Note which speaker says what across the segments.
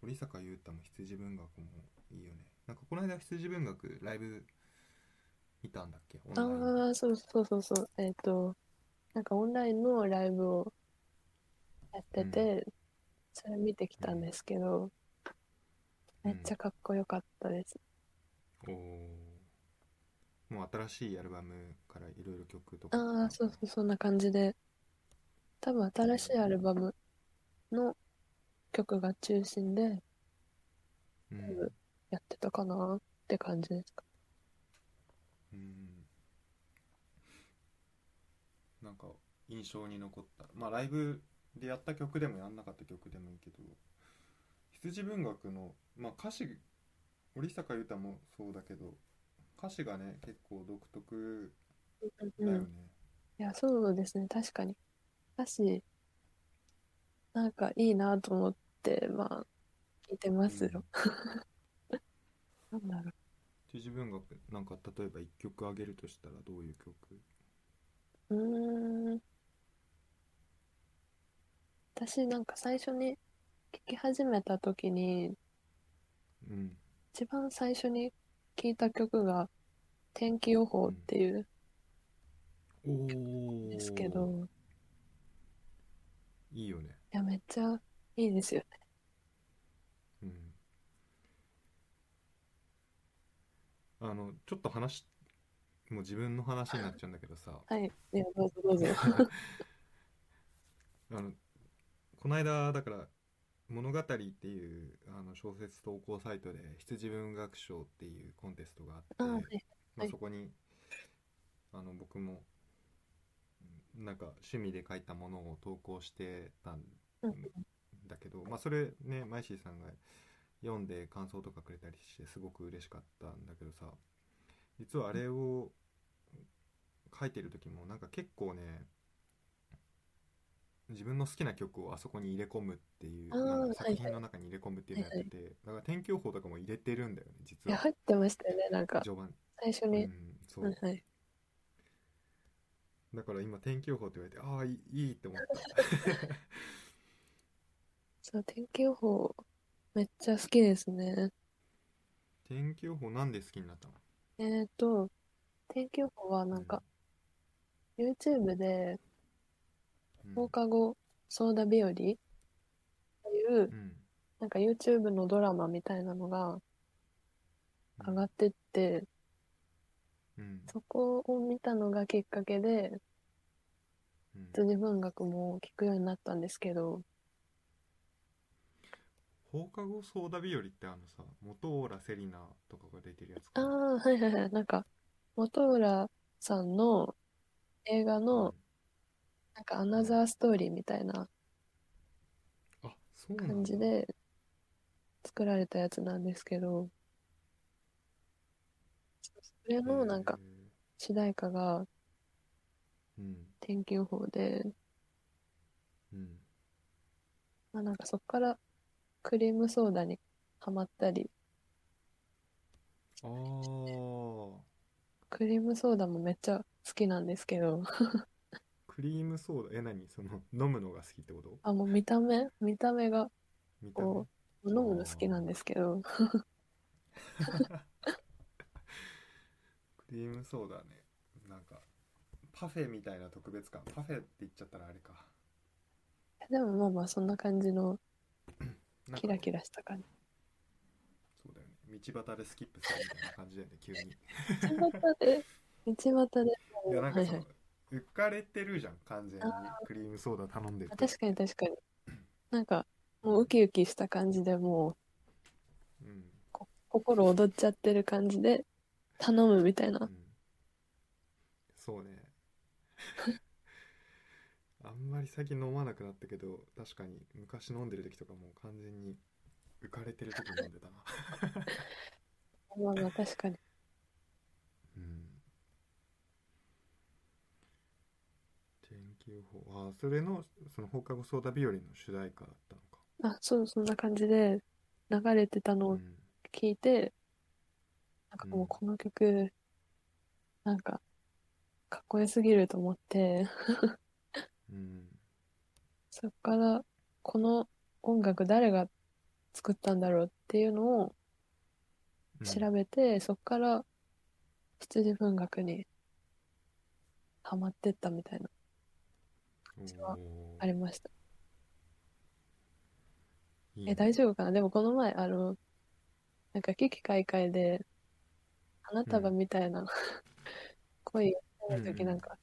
Speaker 1: 堀坂優太も羊文学もいいよね。なんかこの間羊文学ライブ見たんだっけ？
Speaker 2: ああ、そうそうそうそう。えっ、と、なんかオンラインのライブをやってて、それ見てきたんですけど、めっちゃかっこよかったです。
Speaker 1: おおもう新しいアルバムからいろいろ曲とか。
Speaker 2: ああ、そうそう、そんな感じで、多分新しいアルバムの曲が中心で
Speaker 1: うん
Speaker 2: うんやってたかなって感じですか。
Speaker 1: うんなんか印象に残ったまあライブでやった曲でもやんなかった曲でもいいけど羊文学の、まあ、歌詞堀坂優太もそうだけど歌詞がね結構独特だよね、
Speaker 2: うん。いや、そうですね、確かに。歌詞、なんかいいなと思って、まあ、聞いてますよ。なんだろう。
Speaker 1: 羊文学なんか例えば一曲あげるとしたらどういう曲？
Speaker 2: うーん。私なんか最初に聞き始めた時に、
Speaker 1: うん
Speaker 2: 一番最初に聞いた曲が天気予報っていう
Speaker 1: おお
Speaker 2: んですけど、
Speaker 1: いいよね
Speaker 2: いや、めっちゃいいですよね。
Speaker 1: うんあのちょっと話もう自分の話になっちゃうんだけどさ
Speaker 2: はい。いや、どうぞどうぞ。
Speaker 1: あのこの間だから「物語」っていうあの小説投稿サイトで羊文学賞っていうコンテストがあって
Speaker 2: あ、はい。
Speaker 1: まあ、
Speaker 2: はい
Speaker 1: そこにあの僕もうんなんか趣味で書いたものを投稿してたん
Speaker 2: うん。
Speaker 1: だけど、まあ、それねマイシーさんが読んで感想とかくれたりしてすごく嬉しかったんだけどさ実はあれを書いてる時もなんか結構ね自分の好きな曲をあそこに入れ込むっていう作品の中に入れ込むっていうのをやってて、だから天気予報とかも入れてるんだよね実は。
Speaker 2: 入ってましたよね、なんか、
Speaker 1: 序盤、
Speaker 2: 最初に。
Speaker 1: うん、そう、
Speaker 2: はいはい。
Speaker 1: だから今天気予報って言われてああいいいいって思った
Speaker 2: そう、天気予報、めっちゃ好きですね。
Speaker 1: 天気予報なんで好きになったの？
Speaker 2: えっと、天気予報はなんか、YouTube で
Speaker 1: うん。
Speaker 2: 放課後ソーダ日和っていう
Speaker 1: う、ん。
Speaker 2: なんか YouTube のドラマみたいなのが上がってって、
Speaker 1: うん。
Speaker 2: そこを見たのがきっかけで、
Speaker 1: うん。
Speaker 2: 羊文学も聞くようになったんですけど、
Speaker 1: 放課後ソーダ日和ってあのさ元浦セリナとかが出てるやつ
Speaker 2: あ
Speaker 1: かな？
Speaker 2: あ、はいはいはい、なんか、本浦さんの映画の、なんかアナザーストーリーみたいな
Speaker 1: うんあそうなんだ。
Speaker 2: 感じで作られたやつなんですけど、それのなんか
Speaker 1: へ
Speaker 2: 主題歌が
Speaker 1: ーうん。
Speaker 2: 天気予報で、
Speaker 1: うん。
Speaker 2: まあなんかそっからクリームソーダにハマったり、
Speaker 1: あー。
Speaker 2: クリームソーダもめっちゃ好きなんですけど、
Speaker 1: クリームソーダ？え何？その飲むのが好きってこと？
Speaker 2: あ、もう見た目？見た目が
Speaker 1: 見た目？
Speaker 2: こ飲むの好きなんですけど、
Speaker 1: クリームソーダね。なんかパフェみたいな特別感。パフェって言っちゃったらあれか。
Speaker 2: でもまあまあそんな感じのキラキラした感じ。
Speaker 1: そうだよね。道端でスキップするみたいな感じだよね 急に。
Speaker 2: 道端で、道端で、
Speaker 1: いやなんかその
Speaker 2: はいはい。
Speaker 1: 浮かれてるじゃん完全に。クリームソーダ頼んでる
Speaker 2: 確かに確かに。なんか、もうウキウキした感じでもう、
Speaker 1: うん。
Speaker 2: こ心躍っちゃってる感じで頼むみたいな。
Speaker 1: う。ん。そうね。あ んまり最近飲まなくなったけど確かに昔飲んでる時とかもう完全に浮かれてる時飲んでたな。
Speaker 2: まあまあ確かに。
Speaker 1: うん。天気予報あそれのその放課後ソーダ日和の主題歌だったのか。
Speaker 2: あ、そう、そんな感じで流れてたのを
Speaker 1: うん。
Speaker 2: 聞いて、なんかも
Speaker 1: う
Speaker 2: うん。この曲、なんか、かっこよすぎると思って、
Speaker 1: うん。
Speaker 2: そっから、この音楽誰が作ったんだろうっていうのを
Speaker 1: うん
Speaker 2: 調べて、そこから羊文学にハマってったみたいなはありました。
Speaker 1: いいね。
Speaker 2: え、大丈夫かな？でもこの前、あの、なんか危機開会で、花束みたいな、恋をした時
Speaker 1: うん。
Speaker 2: なんか、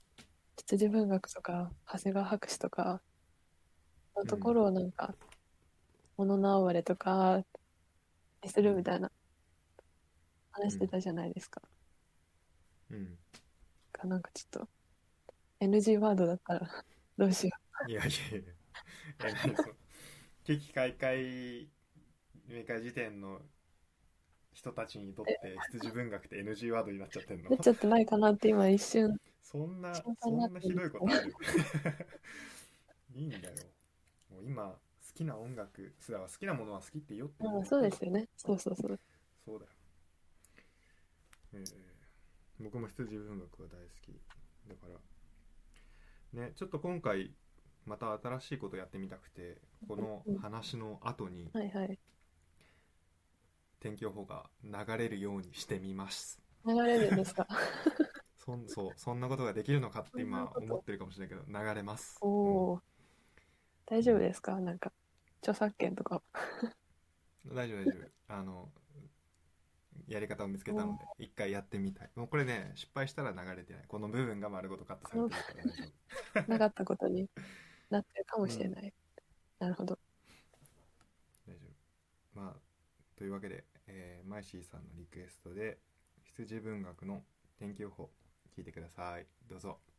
Speaker 2: 羊文学とか、長谷川博士とか、のところをなんか、物の哀れとか、にするみたいな、話してたじゃないですか。
Speaker 1: うん。
Speaker 2: かなんかちょっと、NG ワードだったら、どうしよ
Speaker 1: いやいやいや。え何その 危機開会明快時点の人たちにとって羊文学って NG ワードになっちゃってん
Speaker 2: う。
Speaker 1: の？
Speaker 2: なっちゃってないかなって今一瞬、
Speaker 1: そんなそんなひどいことある？いいんだよ。もう今好きな音楽すら好きなものは好きって言おうって
Speaker 2: まあそうですよね。そうそうそう。
Speaker 1: そうだよ、えー僕も羊文学は大好きだから。ねちょっと今回また新しいことやってみたくてこの話の後に。天気予報が流れるようにしてみます。
Speaker 2: 流れるんですか？
Speaker 1: そん そうそんなことができるのかって今思ってるかもしれないけど流れます。
Speaker 2: おお、大丈夫ですか？なんか、著作権とか。
Speaker 1: う ん大丈夫大丈夫。あのやり方を見つけたので一回やってみたい。もうこれね失敗したら流れてない。この部分が丸ごとカットされてるから大丈夫。
Speaker 2: なかったことになってるかもしれない。なるほど。
Speaker 1: 大丈夫。まあというわけで、えーマイシーさんのリクエストで羊文学の天気予報聞いてください。どうぞ。